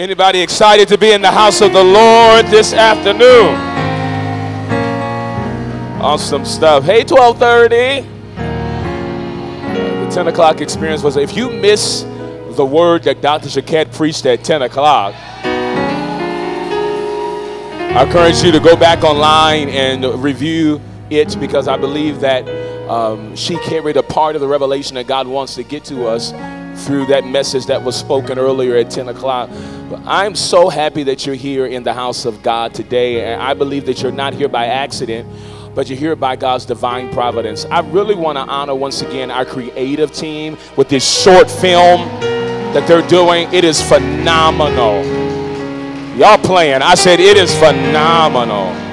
Anybody excited to be in the house of the Lord this afternoon? Awesome stuff. Hey, 1230. The 10 o'clock experience was if you miss the word that Dr. Jaquette preached at 10 o'clock, I encourage you to go back online and review it because I believe that um, she carried a part of the revelation that God wants to get to us through that message that was spoken earlier at 10 o'clock. I'm so happy that you're here in the house of God today. And I believe that you're not here by accident, but you're here by God's divine providence. I really want to honor once again our creative team with this short film that they're doing. It is phenomenal. Y'all playing. I said it is phenomenal.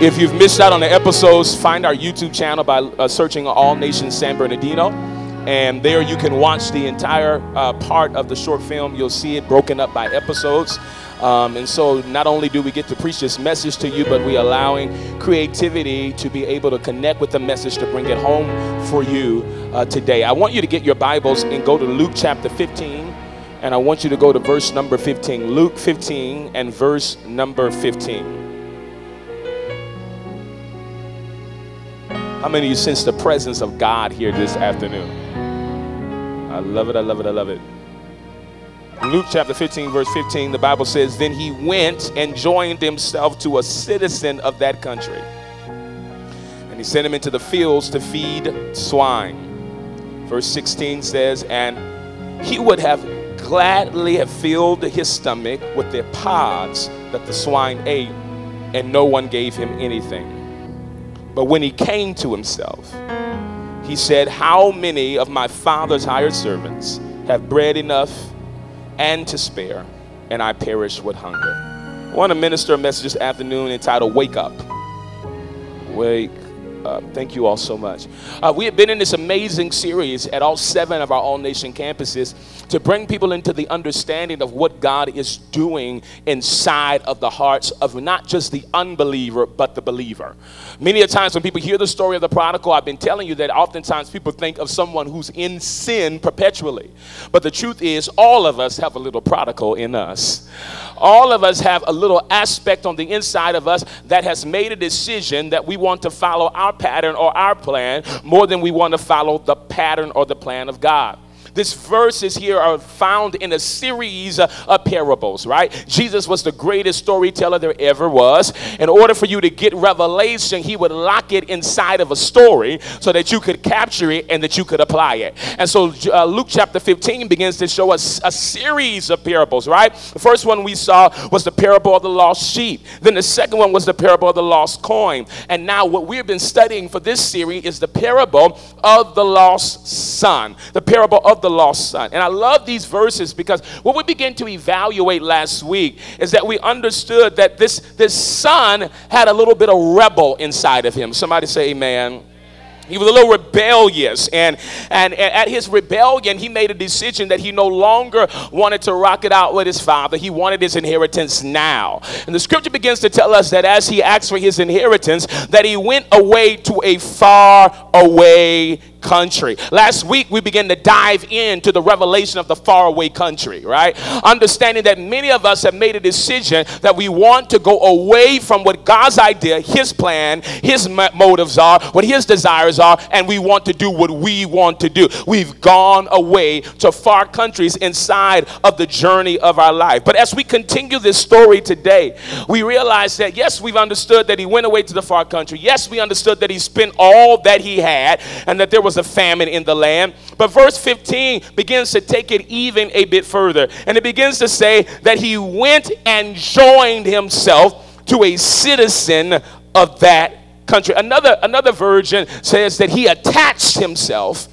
If you've missed out on the episodes, find our YouTube channel by uh, searching All Nations San Bernardino. And there you can watch the entire uh, part of the short film. You'll see it broken up by episodes. Um, and so not only do we get to preach this message to you, but we're allowing creativity to be able to connect with the message to bring it home for you uh, today. I want you to get your Bibles and go to Luke chapter 15. And I want you to go to verse number 15. Luke 15 and verse number 15. How many of you sense the presence of God here this afternoon? I love it, I love it, I love it. Luke chapter 15, verse 15, the Bible says, Then he went and joined himself to a citizen of that country. And he sent him into the fields to feed swine. Verse 16 says, And he would have gladly have filled his stomach with the pods that the swine ate, and no one gave him anything. But when he came to himself, he said, How many of my father's hired servants have bread enough and to spare, and I perish with hunger? I want to minister a message this afternoon entitled Wake Up. Wake uh, thank you all so much. Uh, we have been in this amazing series at all seven of our All Nation campuses to bring people into the understanding of what God is doing inside of the hearts of not just the unbeliever, but the believer. Many a times when people hear the story of the prodigal, I've been telling you that oftentimes people think of someone who's in sin perpetually. But the truth is, all of us have a little prodigal in us. All of us have a little aspect on the inside of us that has made a decision that we want to follow our pattern or our plan more than we want to follow the pattern or the plan of God. These verses here are found in a series of parables, right? Jesus was the greatest storyteller there ever was. In order for you to get revelation, he would lock it inside of a story so that you could capture it and that you could apply it. And so uh, Luke chapter 15 begins to show us a series of parables, right? The first one we saw was the parable of the lost sheep. Then the second one was the parable of the lost coin. And now what we've been studying for this series is the parable of the lost son. The parable of the lost son. And I love these verses because what we began to evaluate last week is that we understood that this, this son had a little bit of rebel inside of him. Somebody say amen. He was a little rebellious. And, and, and, at his rebellion, he made a decision that he no longer wanted to rock it out with his father. He wanted his inheritance now. And the scripture begins to tell us that as he asked for his inheritance, that he went away to a far away country. Last week, we began to dive into the revelation of the faraway country, right? Understanding that many of us have made a decision that we want to go away from what God's idea, His plan, His motives are, what His desires are, and we want to do what we want to do. We've gone away to far countries inside of the journey of our life. But as we continue this story today, we realize that yes, we've understood that He went away to the far country. Yes, we understood that He spent all that He had and that there was was a famine in the land. But verse 15 begins to take it even a bit further. And it begins to say that he went and joined himself to a citizen of that country. Another, another version says that he attached himself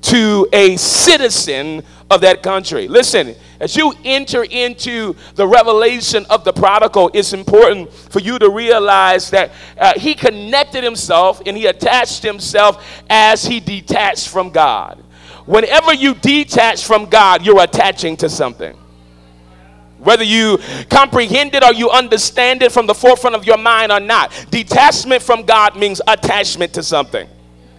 to a citizen of that country. Listen, as you enter into the revelation of the prodigal, it's important for you to realize that uh, he connected himself and he attached himself as he detached from God. Whenever you detach from God, you're attaching to something. Whether you comprehend it or you understand it from the forefront of your mind or not, detachment from God means attachment to something.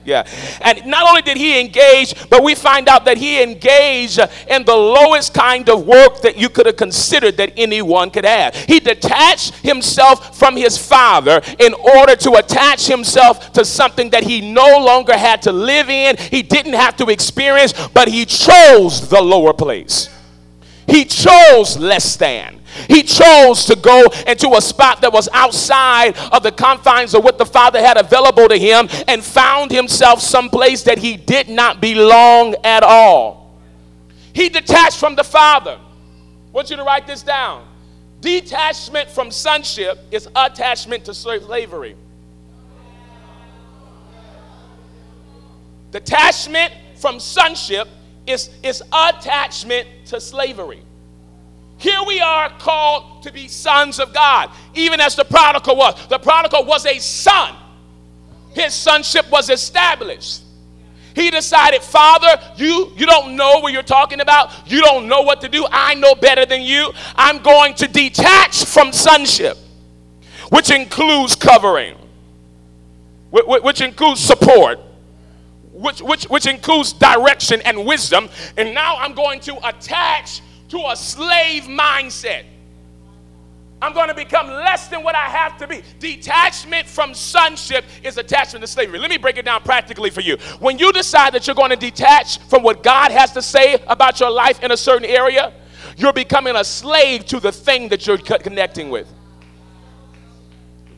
Yeah. And not only did he engage, but we find out that he engaged in the lowest kind of work that you could have considered that anyone could have. He detached himself from his father in order to attach himself to something that he no longer had to live in, he didn't have to experience, but he chose the lower place. He chose less than. He chose to go into a spot that was outside of the confines of what the Father had available to him and found himself someplace that he did not belong at all. He detached from the Father. I want you to write this down. Detachment from sonship is attachment to slavery. Detachment from sonship is, is attachment to slavery. Here we are called to be sons of God, even as the prodigal was. The prodigal was a son, his sonship was established. He decided, Father, you, you don't know what you're talking about. You don't know what to do. I know better than you. I'm going to detach from sonship, which includes covering, which includes support, which, which, which includes direction and wisdom. And now I'm going to attach to a slave mindset. I'm going to become less than what I have to be. Detachment from sonship is attachment to slavery. Let me break it down practically for you. When you decide that you're going to detach from what God has to say about your life in a certain area, you're becoming a slave to the thing that you're connecting with.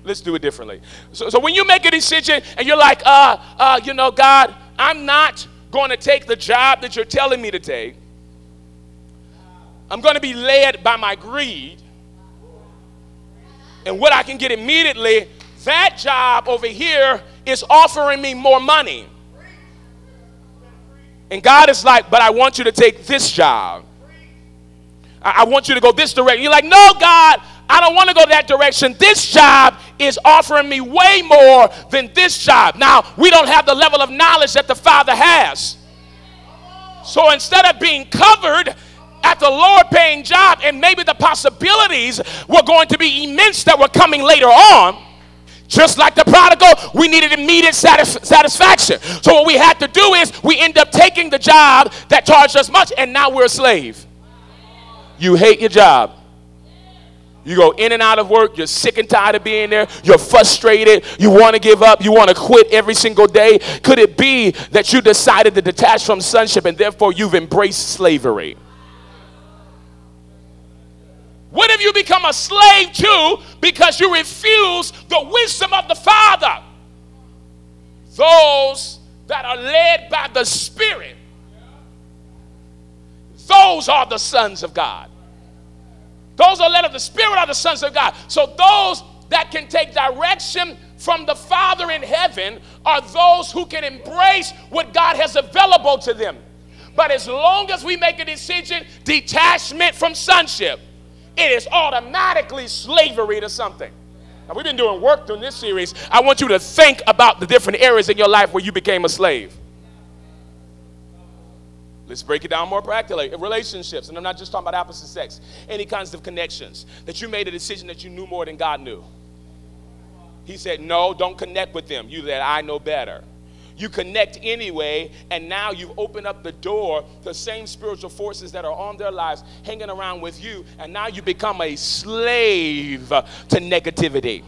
Let's do it differently. So, so when you make a decision and you're like, uh, uh, you know, God, I'm not going to take the job that you're telling me to take. I'm going to be led by my greed and what I can get immediately. That job over here is offering me more money. And God is like, but I want you to take this job. I, want you to go this direction. You're like, no, God, I don't want to go that direction. This job is offering me way more than this job. Now, we don't have the level of knowledge that the Father has. So instead of being covered at the lower paying job, and maybe the possibilities were going to be immense that were coming later on. Just like the prodigal, we needed immediate satis- satisfaction. So, what we had to do is we end up taking the job that charged us much, and now we're a slave. You hate your job. You go in and out of work, you're sick and tired of being there, you're frustrated, you want to give up, you want to quit every single day. Could it be that you decided to detach from sonship and therefore you've embraced slavery? What have you become a slave to because you refuse the wisdom of the Father? Those that are led by the Spirit, those are the sons of God. Those are led of the Spirit are the sons of God. So those that can take direction from the Father in heaven are those who can embrace what God has available to them. But as long as we make a decision, detachment from sonship, it is automatically slavery to something. Now, we've been doing work through this series. I want you to think about the different areas in your life where you became a slave. Let's break it down more practically. Relationships, and I'm not just talking about opposite sex, any kinds of connections that you made a decision that you knew more than God knew. He said, No, don't connect with them. You that I know better. You connect anyway, and now you've opened up the door to same spiritual forces that are on their lives hanging around with you, and now you become a slave to negativity.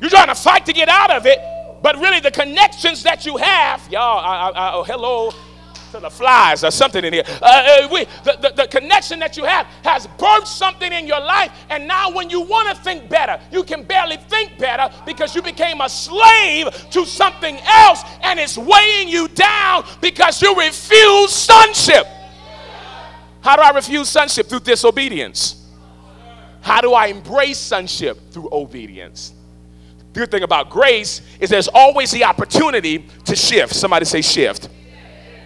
You're trying to fight to get out of it, but really, the connections that you have, y'all, I, I, oh, hello to the flies or something in here. Uh, uh, we, the, the, the, connection that you have has birthed something in your life, and now when you want to think better, you can barely think better because you became a slave to something else, and it's weighing you down because you refuse sonship. How do I refuse sonship? Through disobedience. How do I embrace sonship? Through obedience. The good thing about grace is there's always the opportunity to shift. Somebody say shift.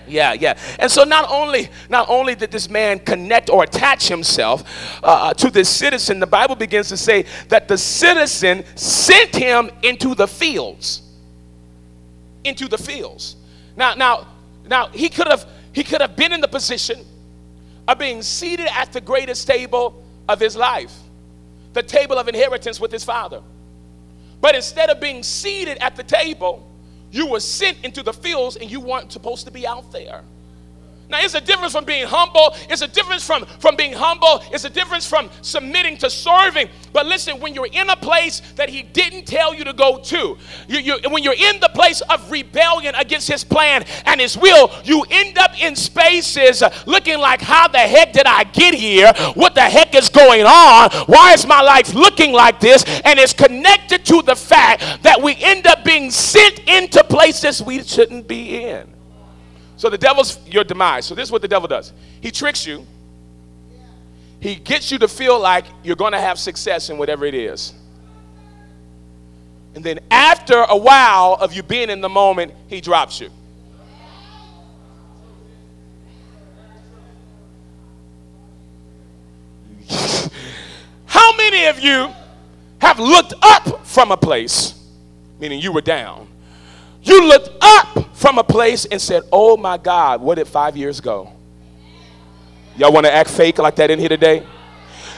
Yeah, yeah. And so not only not only did this man connect or attach himself uh, uh, to this citizen, the Bible begins to say that the citizen sent him into the fields. Into the fields. Now, now, now he could have he could have been in the position of being seated at the greatest table of his life, the table of inheritance with his father. But instead of being seated at the table, you were sent into the fields and you weren't supposed to be out there. Now, it's a difference from being humble. It's a difference from, from being humble. It's a difference from submitting to serving. But listen, when you're in a place that He didn't tell you to go to, you, you, when you're in the place of rebellion against His plan and His will, you end up in spaces looking like, how the heck did I get here? What the heck is going on? Why is my life looking like this? And it's connected to the fact that we end up being sent into places we shouldn't be in. So the devil's your demise. So this is what the devil does. He tricks you. He gets you to feel like you're going to have success in whatever it is. And then after a while of you being in the moment, he drops you. How many of you have looked up from a place, meaning you were down, you looked up from a place and said, Oh my God, what did five years ago? Y'all want to act fake like that in here today?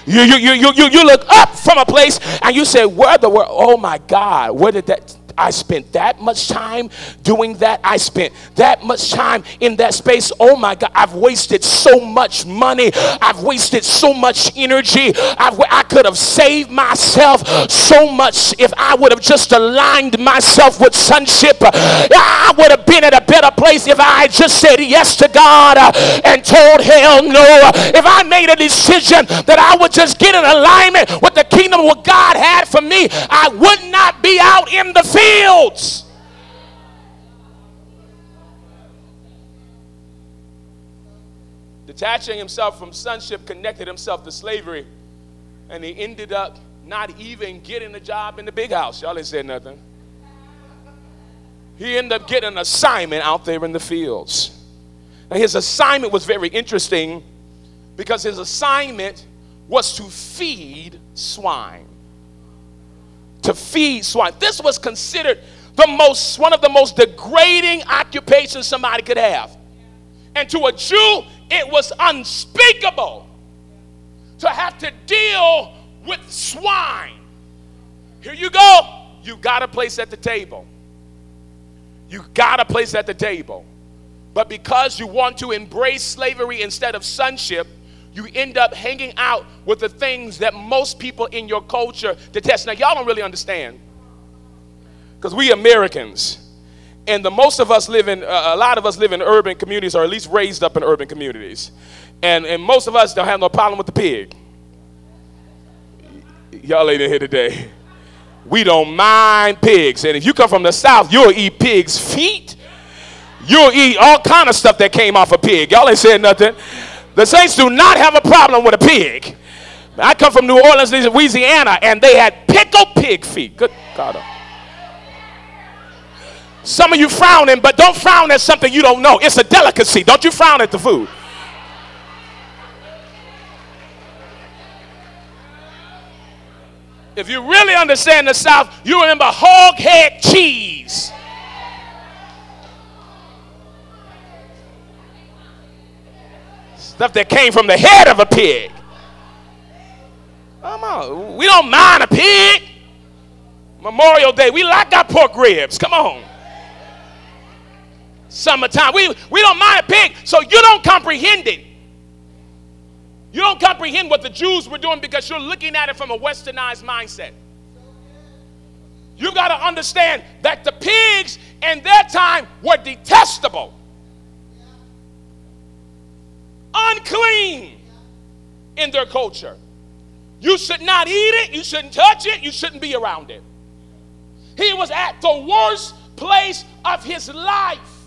You, you, you, you, you look up from a place and you say, Where the world? Oh my God, where did that? I spent that much time doing that. I spent that much time in that space. Oh my God, I've wasted so much money. I've wasted so much energy. I've, I could have saved myself so much if I would have just aligned myself with sonship. I would have been at a better place if I just said yes to God and told hell no. If I made a decision that I would just get in alignment with the kingdom what God had for me, I would not be out in the field fields. Detaching himself from sonship connected himself to slavery, and he ended up not even getting a job in the big house. Y'all ain't said nothing. He ended up getting an assignment out there in the fields. Now, his assignment was very interesting because his assignment was to feed swine to feed swine. This was considered the most one of the most degrading occupations somebody could have. And to a Jew, it was unspeakable to have to deal with swine. Here you go. You got a place at the table. You got a place at the table. But because you want to embrace slavery instead of sonship, you end up hanging out with the things that most people in your culture detest. Now, y'all don't really understand because we Americans, and the most of us live in, uh, a lot of us live in urban communities or at least raised up in urban communities. And, and most of us don't have no problem with the pig. Y'all ain't in here today. We don't mind pigs. And if you come from the South, you'll eat pig's feet. You'll eat all kind of stuff that came off a pig. Y'all ain't saying nothing. The Saints do not have a problem with a pig. I come from New Orleans, Louisiana, and they had pickled pig feet. Good God. Some of you frowning, but don't frown at something you don't know. It's a delicacy. Don't you frown at the food. If you really understand the South, you remember hog head cheese. Stuff that came from the head of a pig. Come on. We don't mind a pig. Memorial Day, we like our pork ribs. Come on. Summertime, we, we don't mind a pig, so you don't comprehend it. You don't comprehend what the Jews were doing because you're looking at it from a westernized mindset. You've got to understand that the pigs in their time were detestable unclean in their culture. You should not eat it, you shouldn't touch it, you shouldn't be around it. He was at the worst place of his life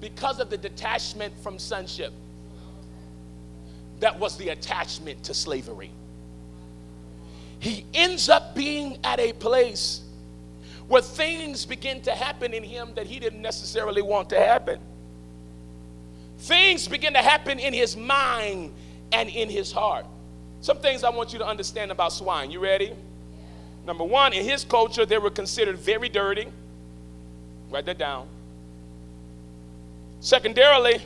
because of the detachment from sonship. That was the attachment to slavery. He ends up being at a place where things begin to happen in him that he didn't necessarily want to happen things begin to happen in his mind and in his heart. Some things I want you to understand about swine. You ready? Number one, in his culture, they were considered very dirty. Write that down. Secondarily,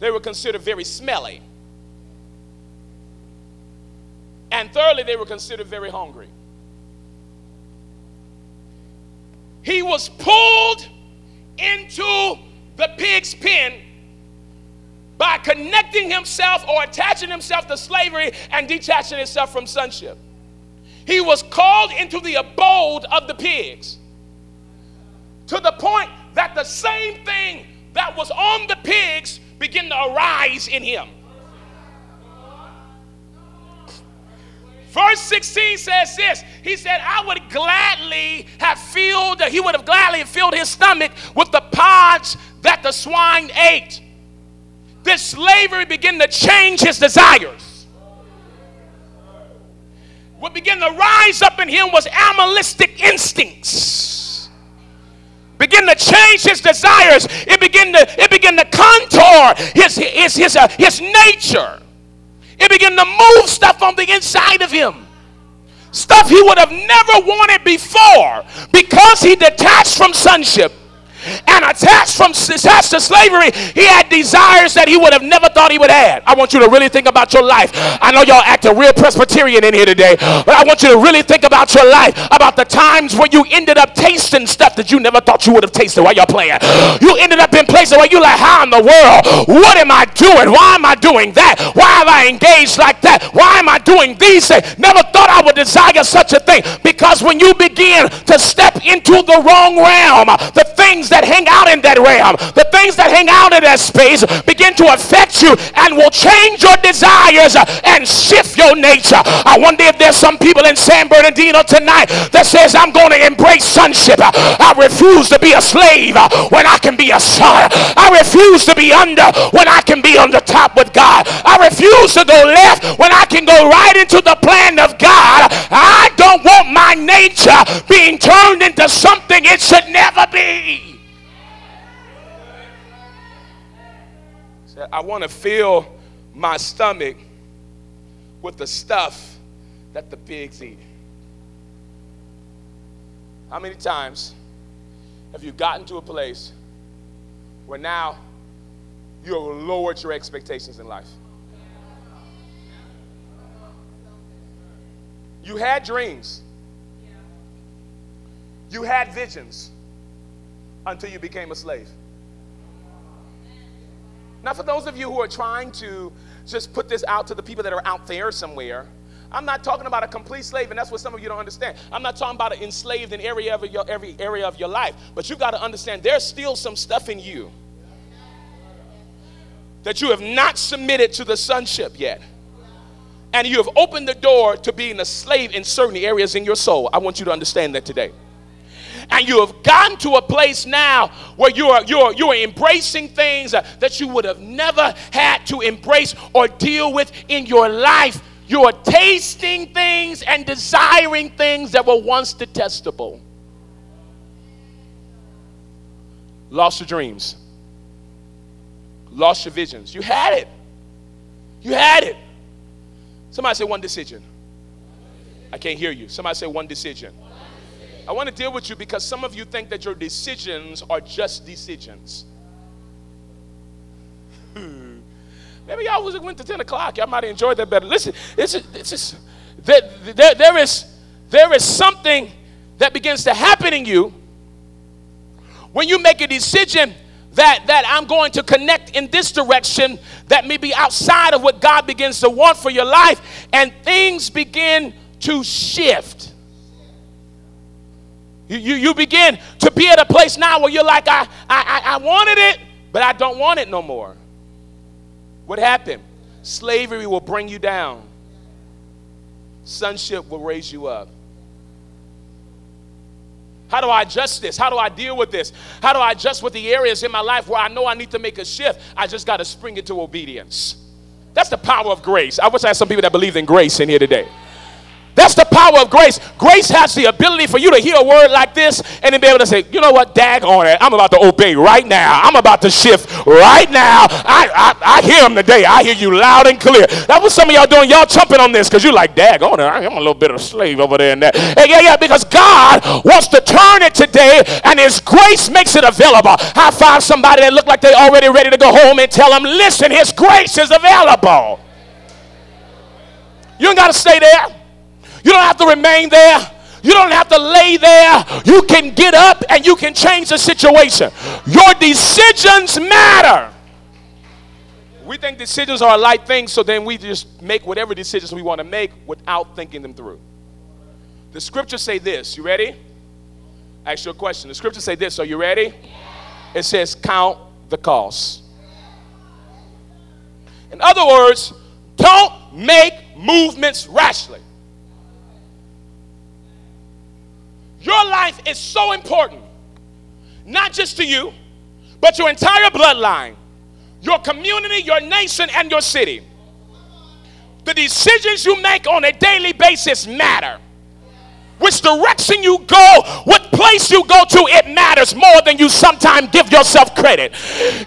they were considered very smelly. And thirdly, they were considered very hungry. he was pulled into the pig's pen by connecting himself or attaching himself to slavery and detaching himself from sonship. He was called into the abode of the pigs to the point that the same thing that was on the pigs began to arise in him. Verse 16 says this. He said, I would gladly have filled, he would have gladly filled his stomach with the pods that the swine ate. This slavery began to change his desires. What began to rise up in him was animalistic instincts. Begin to change his desires. It began to, it began to contour his, his, his, uh, his nature. It began to move stuff on the inside of him. Stuff he would have never wanted before because he detached from sonship and attached from attached to slavery, he had desires that he would have never thought he would have. I want you to really think about your life. I know y'all acting real Presbyterian in here today, but I want you to really think about your life, about the times where you ended up tasting stuff that you never thought you would have tasted while y'all playing. You ended up in places where you like, how in the world? What am I doing? Why am I doing that? Why have I engaged like that? Why am I doing these things? Never thought I would desire such a thing because when you begin to step into the wrong realm, the things that that hang out in that realm, the things that hang out in that space begin to affect you and will change your desires and shift your nature. I wonder if there's some people in San Bernardino tonight that says, I'm going to embrace sonship. I refuse to be a slave when I can be a son. I refuse to be under when I can be on the top with God. I refuse to go left when I can go right into the plan of God. I don't want my nature being turned into something it should never be. I want to fill my stomach with the stuff that the pigs eat. How many times have you gotten to a place where now you have lowered your expectations in life? You had dreams, you had visions until you became a slave. Now, for those of you who are trying to just put this out to the people that are out there somewhere, I'm not talking about a complete slave, and that's what some of you don't understand. I'm not talking about an enslaved in every, every, every area of your life, but you got to understand there's still some stuff in you that you have not submitted to the sonship yet. And you have opened the door to being a slave in certain areas in your soul. I want you to understand that today and you have gotten to a place now where you are you are you are embracing things that you would have never had to embrace or deal with in your life. You are tasting things and desiring things that were once detestable. Lost your dreams. Lost your visions. You had it. You had it. Somebody say one decision. I can't hear you. Somebody say one decision I want to deal with you because some of you think that your decisions are just decisions. Maybe y'all was went to 10 o'clock. Y'all might have enjoyed that better. Listen, it's, it's just, there, there, there, is, there is something that begins to happen in you when you make a decision that, that I'm going to connect in this direction that may be outside of what God begins to want for your life, and things begin to shift. You, you, begin to be at a place now where you're like, I, I, I wanted it, but I don't want it no more. What happened? Slavery will bring you down, sonship will raise you up. How do I adjust this? How do I deal with this? How do I adjust with the areas in my life where I know I need to make a shift? I just got to spring into obedience. That's the power of grace. I wish I had some people that believe in grace in here today. That's the power of grace. Grace has the ability for you to hear a word like this and then be able to say, you know what, dag on it. I'm about to obey right now. I'm about to shift right now. I, I, I hear him today. I hear you loud and clear. That's what some of y'all doing. Y'all jumping on this because you're like, dag on it. I'm a little bit of a slave over there and that. Yeah, yeah, because God wants to turn it today and his grace makes it available. High five somebody that look like they already ready to go home and tell them, listen, his grace is available. You ain't got to stay there. You don't have to remain there. You don't have to lay there. You can get up and you can change the situation. Your decisions matter. We think decisions are a light thing, so then we just make whatever decisions we want to make without thinking them through. The scriptures say this. You ready? Ask you a question. The scriptures say this. Are you ready? It says, count the cost. In other words, don't make movements rashly. Your life is so important, not just to you, but your entire bloodline your community, your nation, and your city. The decisions you make on a daily basis matter which direction you go, what place you go to, it matters more than you sometimes give yourself credit.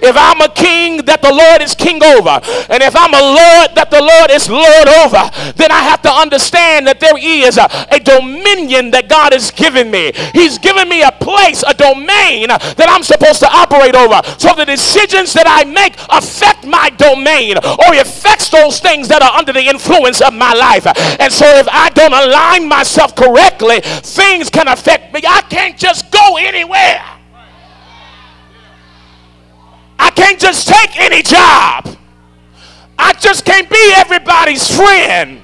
If I'm a king that the Lord is king over, and if I'm a Lord that the Lord is Lord over, then I have to understand that there is a, a dominion that God has given me. He's given me a place, a domain that I'm supposed to operate over. So the decisions that I make affect my domain or affects those things that are under the influence of my life. And so if I don't align myself correctly, things can affect me. I can't just go anywhere. I can't just take any job. I just can't be everybody's friend.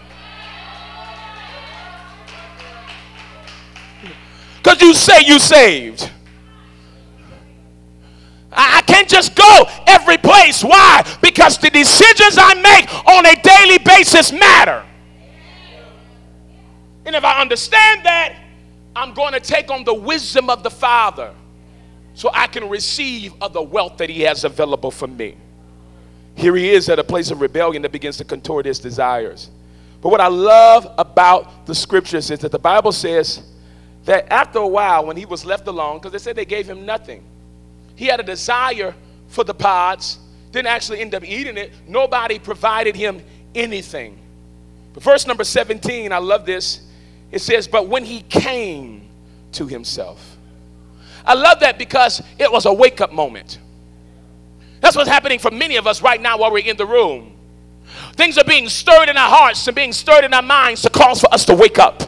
Because you say you saved. I can't just go every place. Why? Because the decisions I make on a daily basis matter. And if I understand that, I'm going to take on the wisdom of the Father so I can receive of the wealth that He has available for me. Here he is at a place of rebellion that begins to contort his desires. But what I love about the scriptures is that the Bible says that after a while, when he was left alone, because they said they gave him nothing, he had a desire for the pods, didn't actually end up eating it. Nobody provided him anything. But verse number 17, I love this. It says, But when he came to himself. I love that because it was a wake up moment. That's what's happening for many of us right now while we're in the room. Things are being stirred in our hearts and being stirred in our minds to cause for us to wake up.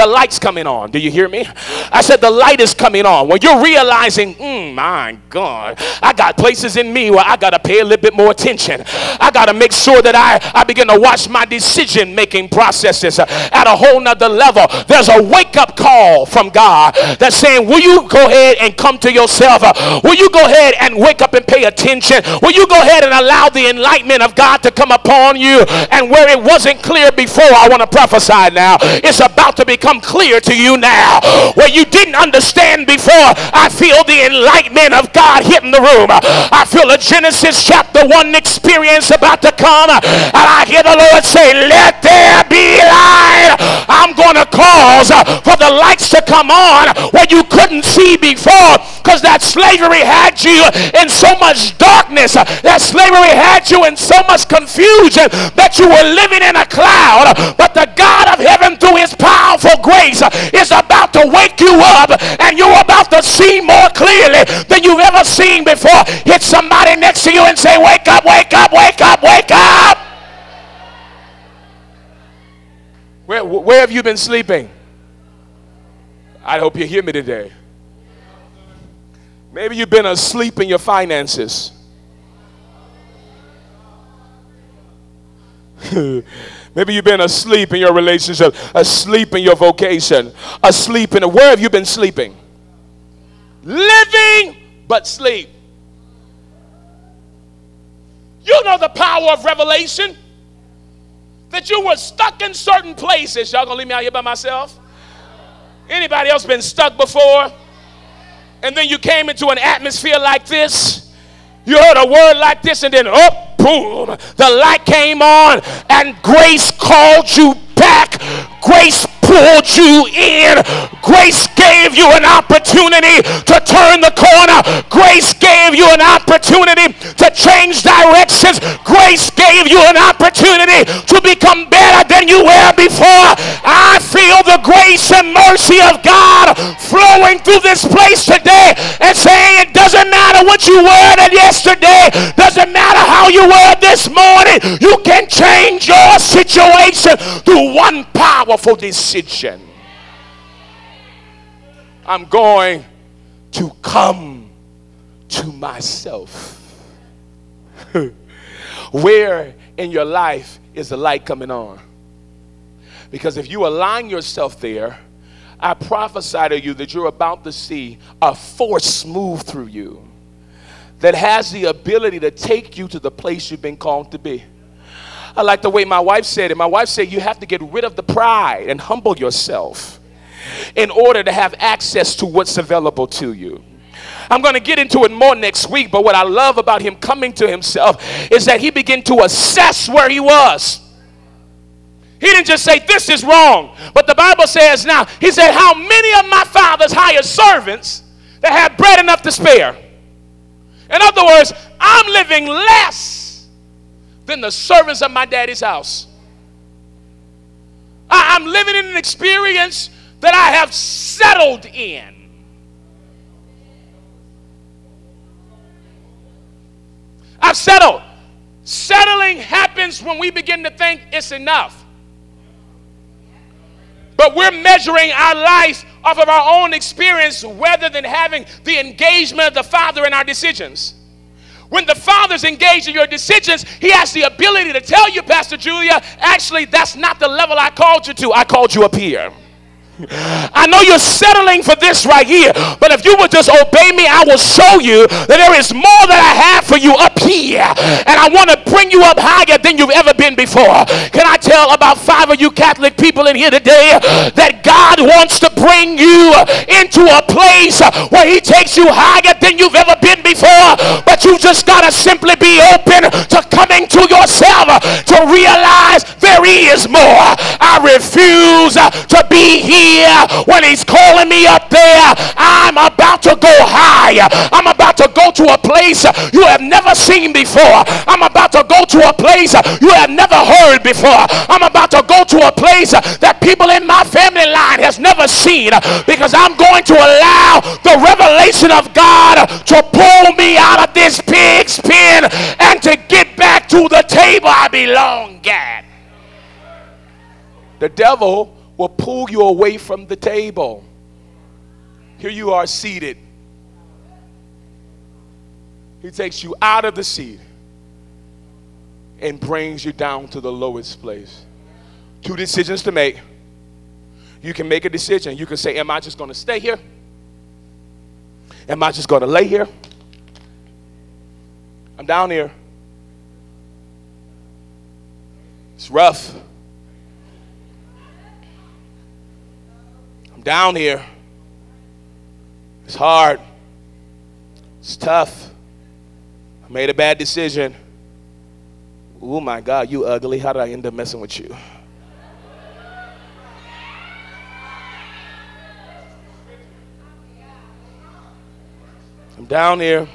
The light's coming on. Do you hear me? I said the light is coming on. When you're realizing, mm, my God, I got places in me where I got to pay a little bit more attention. I got to make sure that I, I begin to watch my decision making processes at a whole nother level. There's a wake up call from God that's saying, Will you go ahead and come to yourself? Will you go ahead and wake up and pay attention? Will you go ahead and allow the enlightenment of God to come upon you? And where it wasn't clear before, I want to prophesy now. It's about to be become clear to you now. What you didn't understand before, I feel the enlightenment of God hitting the room. I feel a Genesis chapter 1 experience about to come. And I hear the Lord say, Let there be light. I'm going to cause uh, for the lights to come on what you couldn't see before because that slavery had you in so much darkness. Uh, that slavery had you in so much confusion that you were living in a cloud. But the God of heaven, through his powerful grace uh, is about to wake you up and you're about to see more clearly than you've ever seen before. Hit somebody next to you and say, Wake up, wake up, wake up, wake up. Where, where have you been sleeping? I hope you hear me today. Maybe you've been asleep in your finances. Maybe you've been asleep in your relationship, asleep in your vocation, asleep in a, where have you been sleeping? Living but sleep. You know the power of revelation. That you were stuck in certain places. Y'all gonna leave me out here by myself? Anybody else been stuck before? And then you came into an atmosphere like this. You heard a word like this, and then, oh, boom, the light came on and grace called you back. Grace pulled you in. Grace gave you an opportunity to turn the corner. Grace gave you an opportunity to change directions. Grace gave you an opportunity to become better than you were before. I feel the grace and mercy of God flowing through this place today and saying it doesn't matter what you were yesterday, doesn't matter how you were this morning, you can change your situation through one powerful decision. I'm going to come to myself. Where in your life is the light coming on? Because if you align yourself there, I prophesy to you that you're about to see a force move through you that has the ability to take you to the place you've been called to be. I like the way my wife said it. My wife said, You have to get rid of the pride and humble yourself in order to have access to what's available to you. I'm going to get into it more next week, but what I love about him coming to himself is that he began to assess where he was. He didn't just say, This is wrong. But the Bible says now, He said, How many of my father's hired servants that have bread enough to spare? In other words, I'm living less than the servants of my daddy's house. I'm living in an experience that I have settled in. I've settled. Settling happens when we begin to think it's enough. But we're measuring our life off of our own experience rather than having the engagement of the Father in our decisions. When the Father's engaged in your decisions, He has the ability to tell you, Pastor Julia, actually, that's not the level I called you to. I called you up here. I know you're settling for this right here, but if you would just obey me, I will show you that there is more that I have for you up here. And I want to bring you up higher than you've ever been before. Can I tell about five of you Catholic people in here today that God wants to bring you into a place where He takes you higher than you've ever been before? But you just got to simply be open to coming to yourself to realize there is more. I refuse to be here when he's calling me up there. I'm about to go high. I'm about to go to a place you have never seen before. I'm about to go to a place you have never heard before. I'm about to go to a place that people in my family line has never seen because I'm going to allow the revelation of God to pull me out of this pig's pen and to get back to the table I belong at. The devil will pull you away from the table. Here you are seated. He takes you out of the seat and brings you down to the lowest place. Two decisions to make. You can make a decision. You can say, Am I just going to stay here? Am I just going to lay here? I'm down here. It's rough. I'm down here. It's hard. It's tough. I made a bad decision. Oh my God, you ugly. How did I end up messing with you? I'm down here.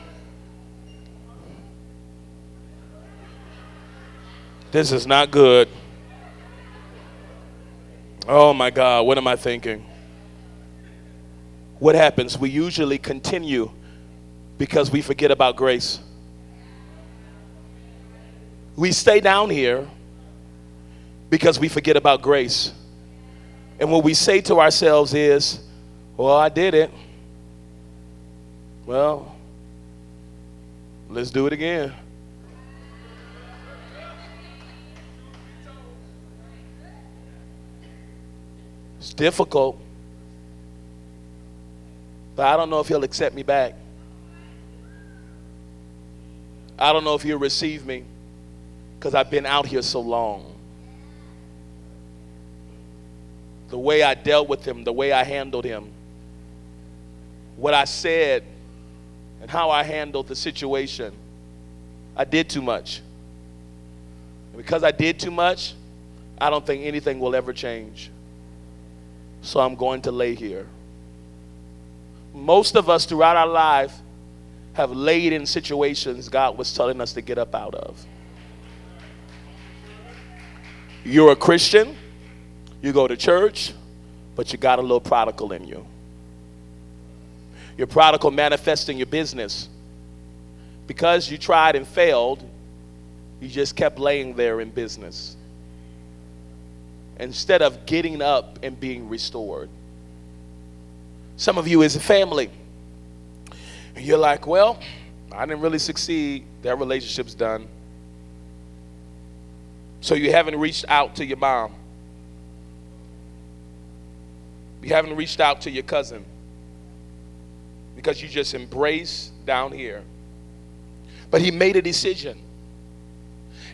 This is not good. Oh my God, what am I thinking? What happens? We usually continue because we forget about grace. We stay down here because we forget about grace. And what we say to ourselves is, well, I did it. Well, let's do it again. It's difficult. But I don't know if he'll accept me back. I don't know if he'll receive me because I've been out here so long. The way I dealt with him, the way I handled him, what I said, and how I handled the situation, I did too much. And because I did too much, I don't think anything will ever change. So I'm going to lay here most of us throughout our life have laid in situations God was telling us to get up out of. You're a Christian, you go to church, but you got a little prodigal in you. Your prodigal manifests in your business. Because you tried and failed, you just kept laying there in business instead of getting up and being restored. Some of you as a family, you're like, well, I didn't really succeed. That relationship's done. So you haven't reached out to your mom. You haven't reached out to your cousin because you just embrace down here. But he made a decision.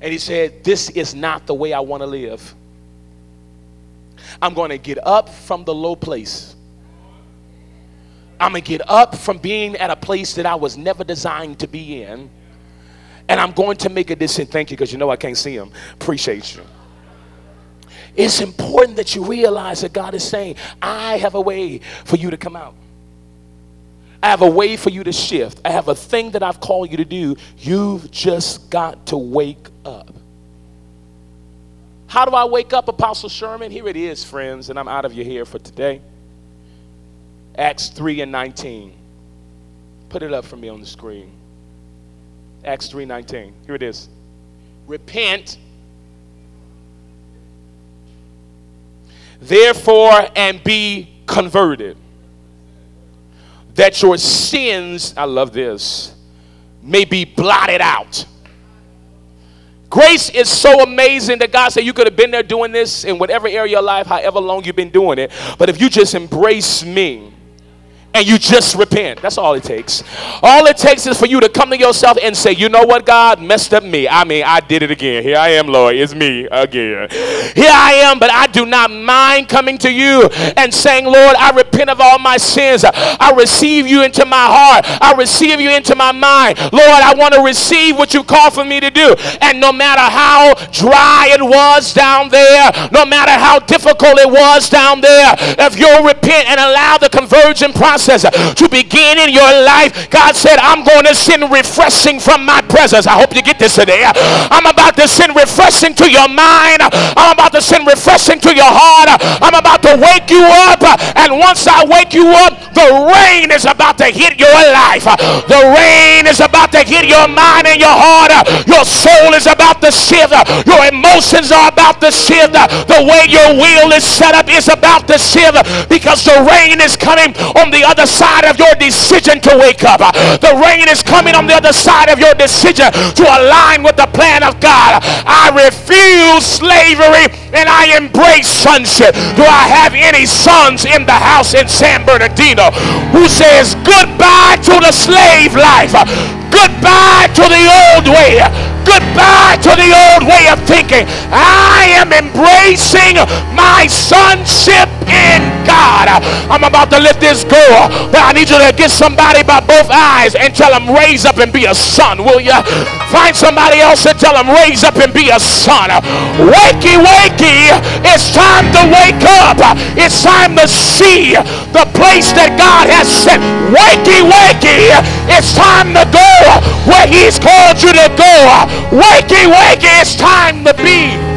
And he said, This is not the way I want to live. I'm going to get up from the low place. I'm going to get up from being at a place that I was never designed to be in. And I'm going to make a decision. Thank you, because you know I can't see him. Appreciate you. It's important that you realize that God is saying, I have a way for you to come out. I have a way for you to shift. I have a thing that I've called you to do. You've just got to wake up. How do I wake up, Apostle Sherman? Here it is, friends, and I'm out of your hair for today. Acts 3 and 19. Put it up for me on the screen. Acts 3:19. Here it is. Repent therefore and be converted that your sins, I love this, may be blotted out. Grace is so amazing that God said you could have been there doing this in whatever area of life, however long you've been doing it. But if you just embrace me, and you just repent. That's all it takes. All it takes is for you to come to yourself and say, you know what, God messed up me. I mean, I did it again. Here I am, Lord. It's me again. Here I am, but I do not mind coming to you and saying, Lord, I repent of all my sins. I receive you into my heart. I receive you into my mind. Lord, I want to receive what you call for me to do. And no matter how dry it was down there, no matter how difficult it was down there, if you'll repent and allow the conversion process process to begin in your life, God said, I'm going to send refreshing from my presence. I hope you get this today. I'm about to send refreshing to your mind. I'm about to send refreshing to your heart. I'm about to wake you up. And once I wake you up, the rain is about to hit your life. The rain is about to hit your mind and your heart. Your soul is about to shift. Your emotions are about to shift. The way your will is set up is about to shift because the rain is coming on the other side of your decision to wake up. The rain is coming on the other side of your decision to align with the plan of God. I refuse slavery and I embrace sonship. Do I have any sons in the house in San Bernardino who says goodbye to the slave life? Goodbye to the old way. Goodbye to the old way of thinking. I am embracing my sonship in God. I'm about to let this go, but I need you to get somebody by both eyes and tell them, raise up and be a son, will you? Find somebody else and tell them, raise up and be a son. Wakey, wakey, it's time to wake up. It's time to see the place that God has sent. Wakey, wakey, it's time to go where He's called you to go. Wakey, wakey, it's time to be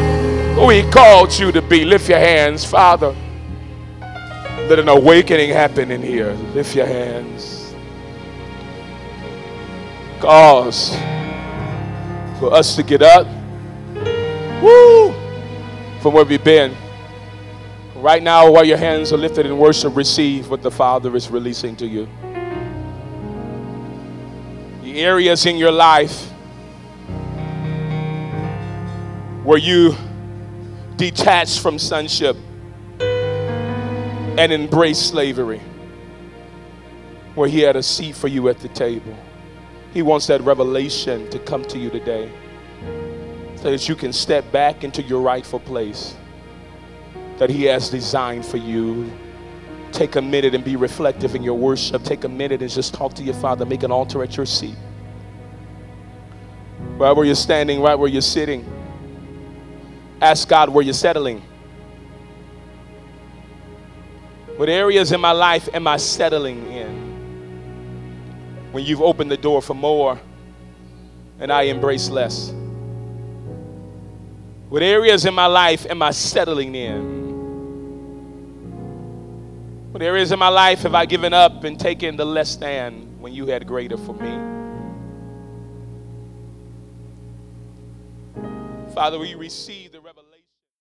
who He called you to be. Lift your hands, Father. Let an awakening happen in here. Lift your hands. Cause for us to get up. Woo! From where we've been. Right now, while your hands are lifted in worship, receive what the Father is releasing to you. The areas in your life where you detach from sonship and embrace slavery, where He had a seat for you at the table. He wants that revelation to come to you today so that you can step back into your rightful place that He has designed for you. Take a minute and be reflective in your worship. Take a minute and just talk to your Father. Make an altar at your seat. Right where you're standing, right where you're sitting. Ask God where you're settling. What areas in my life am I settling in? When you've opened the door for more and I embrace less. What areas in my life am I settling in? What areas in my life have I given up and taken the less than when you had greater for me? Father, we receive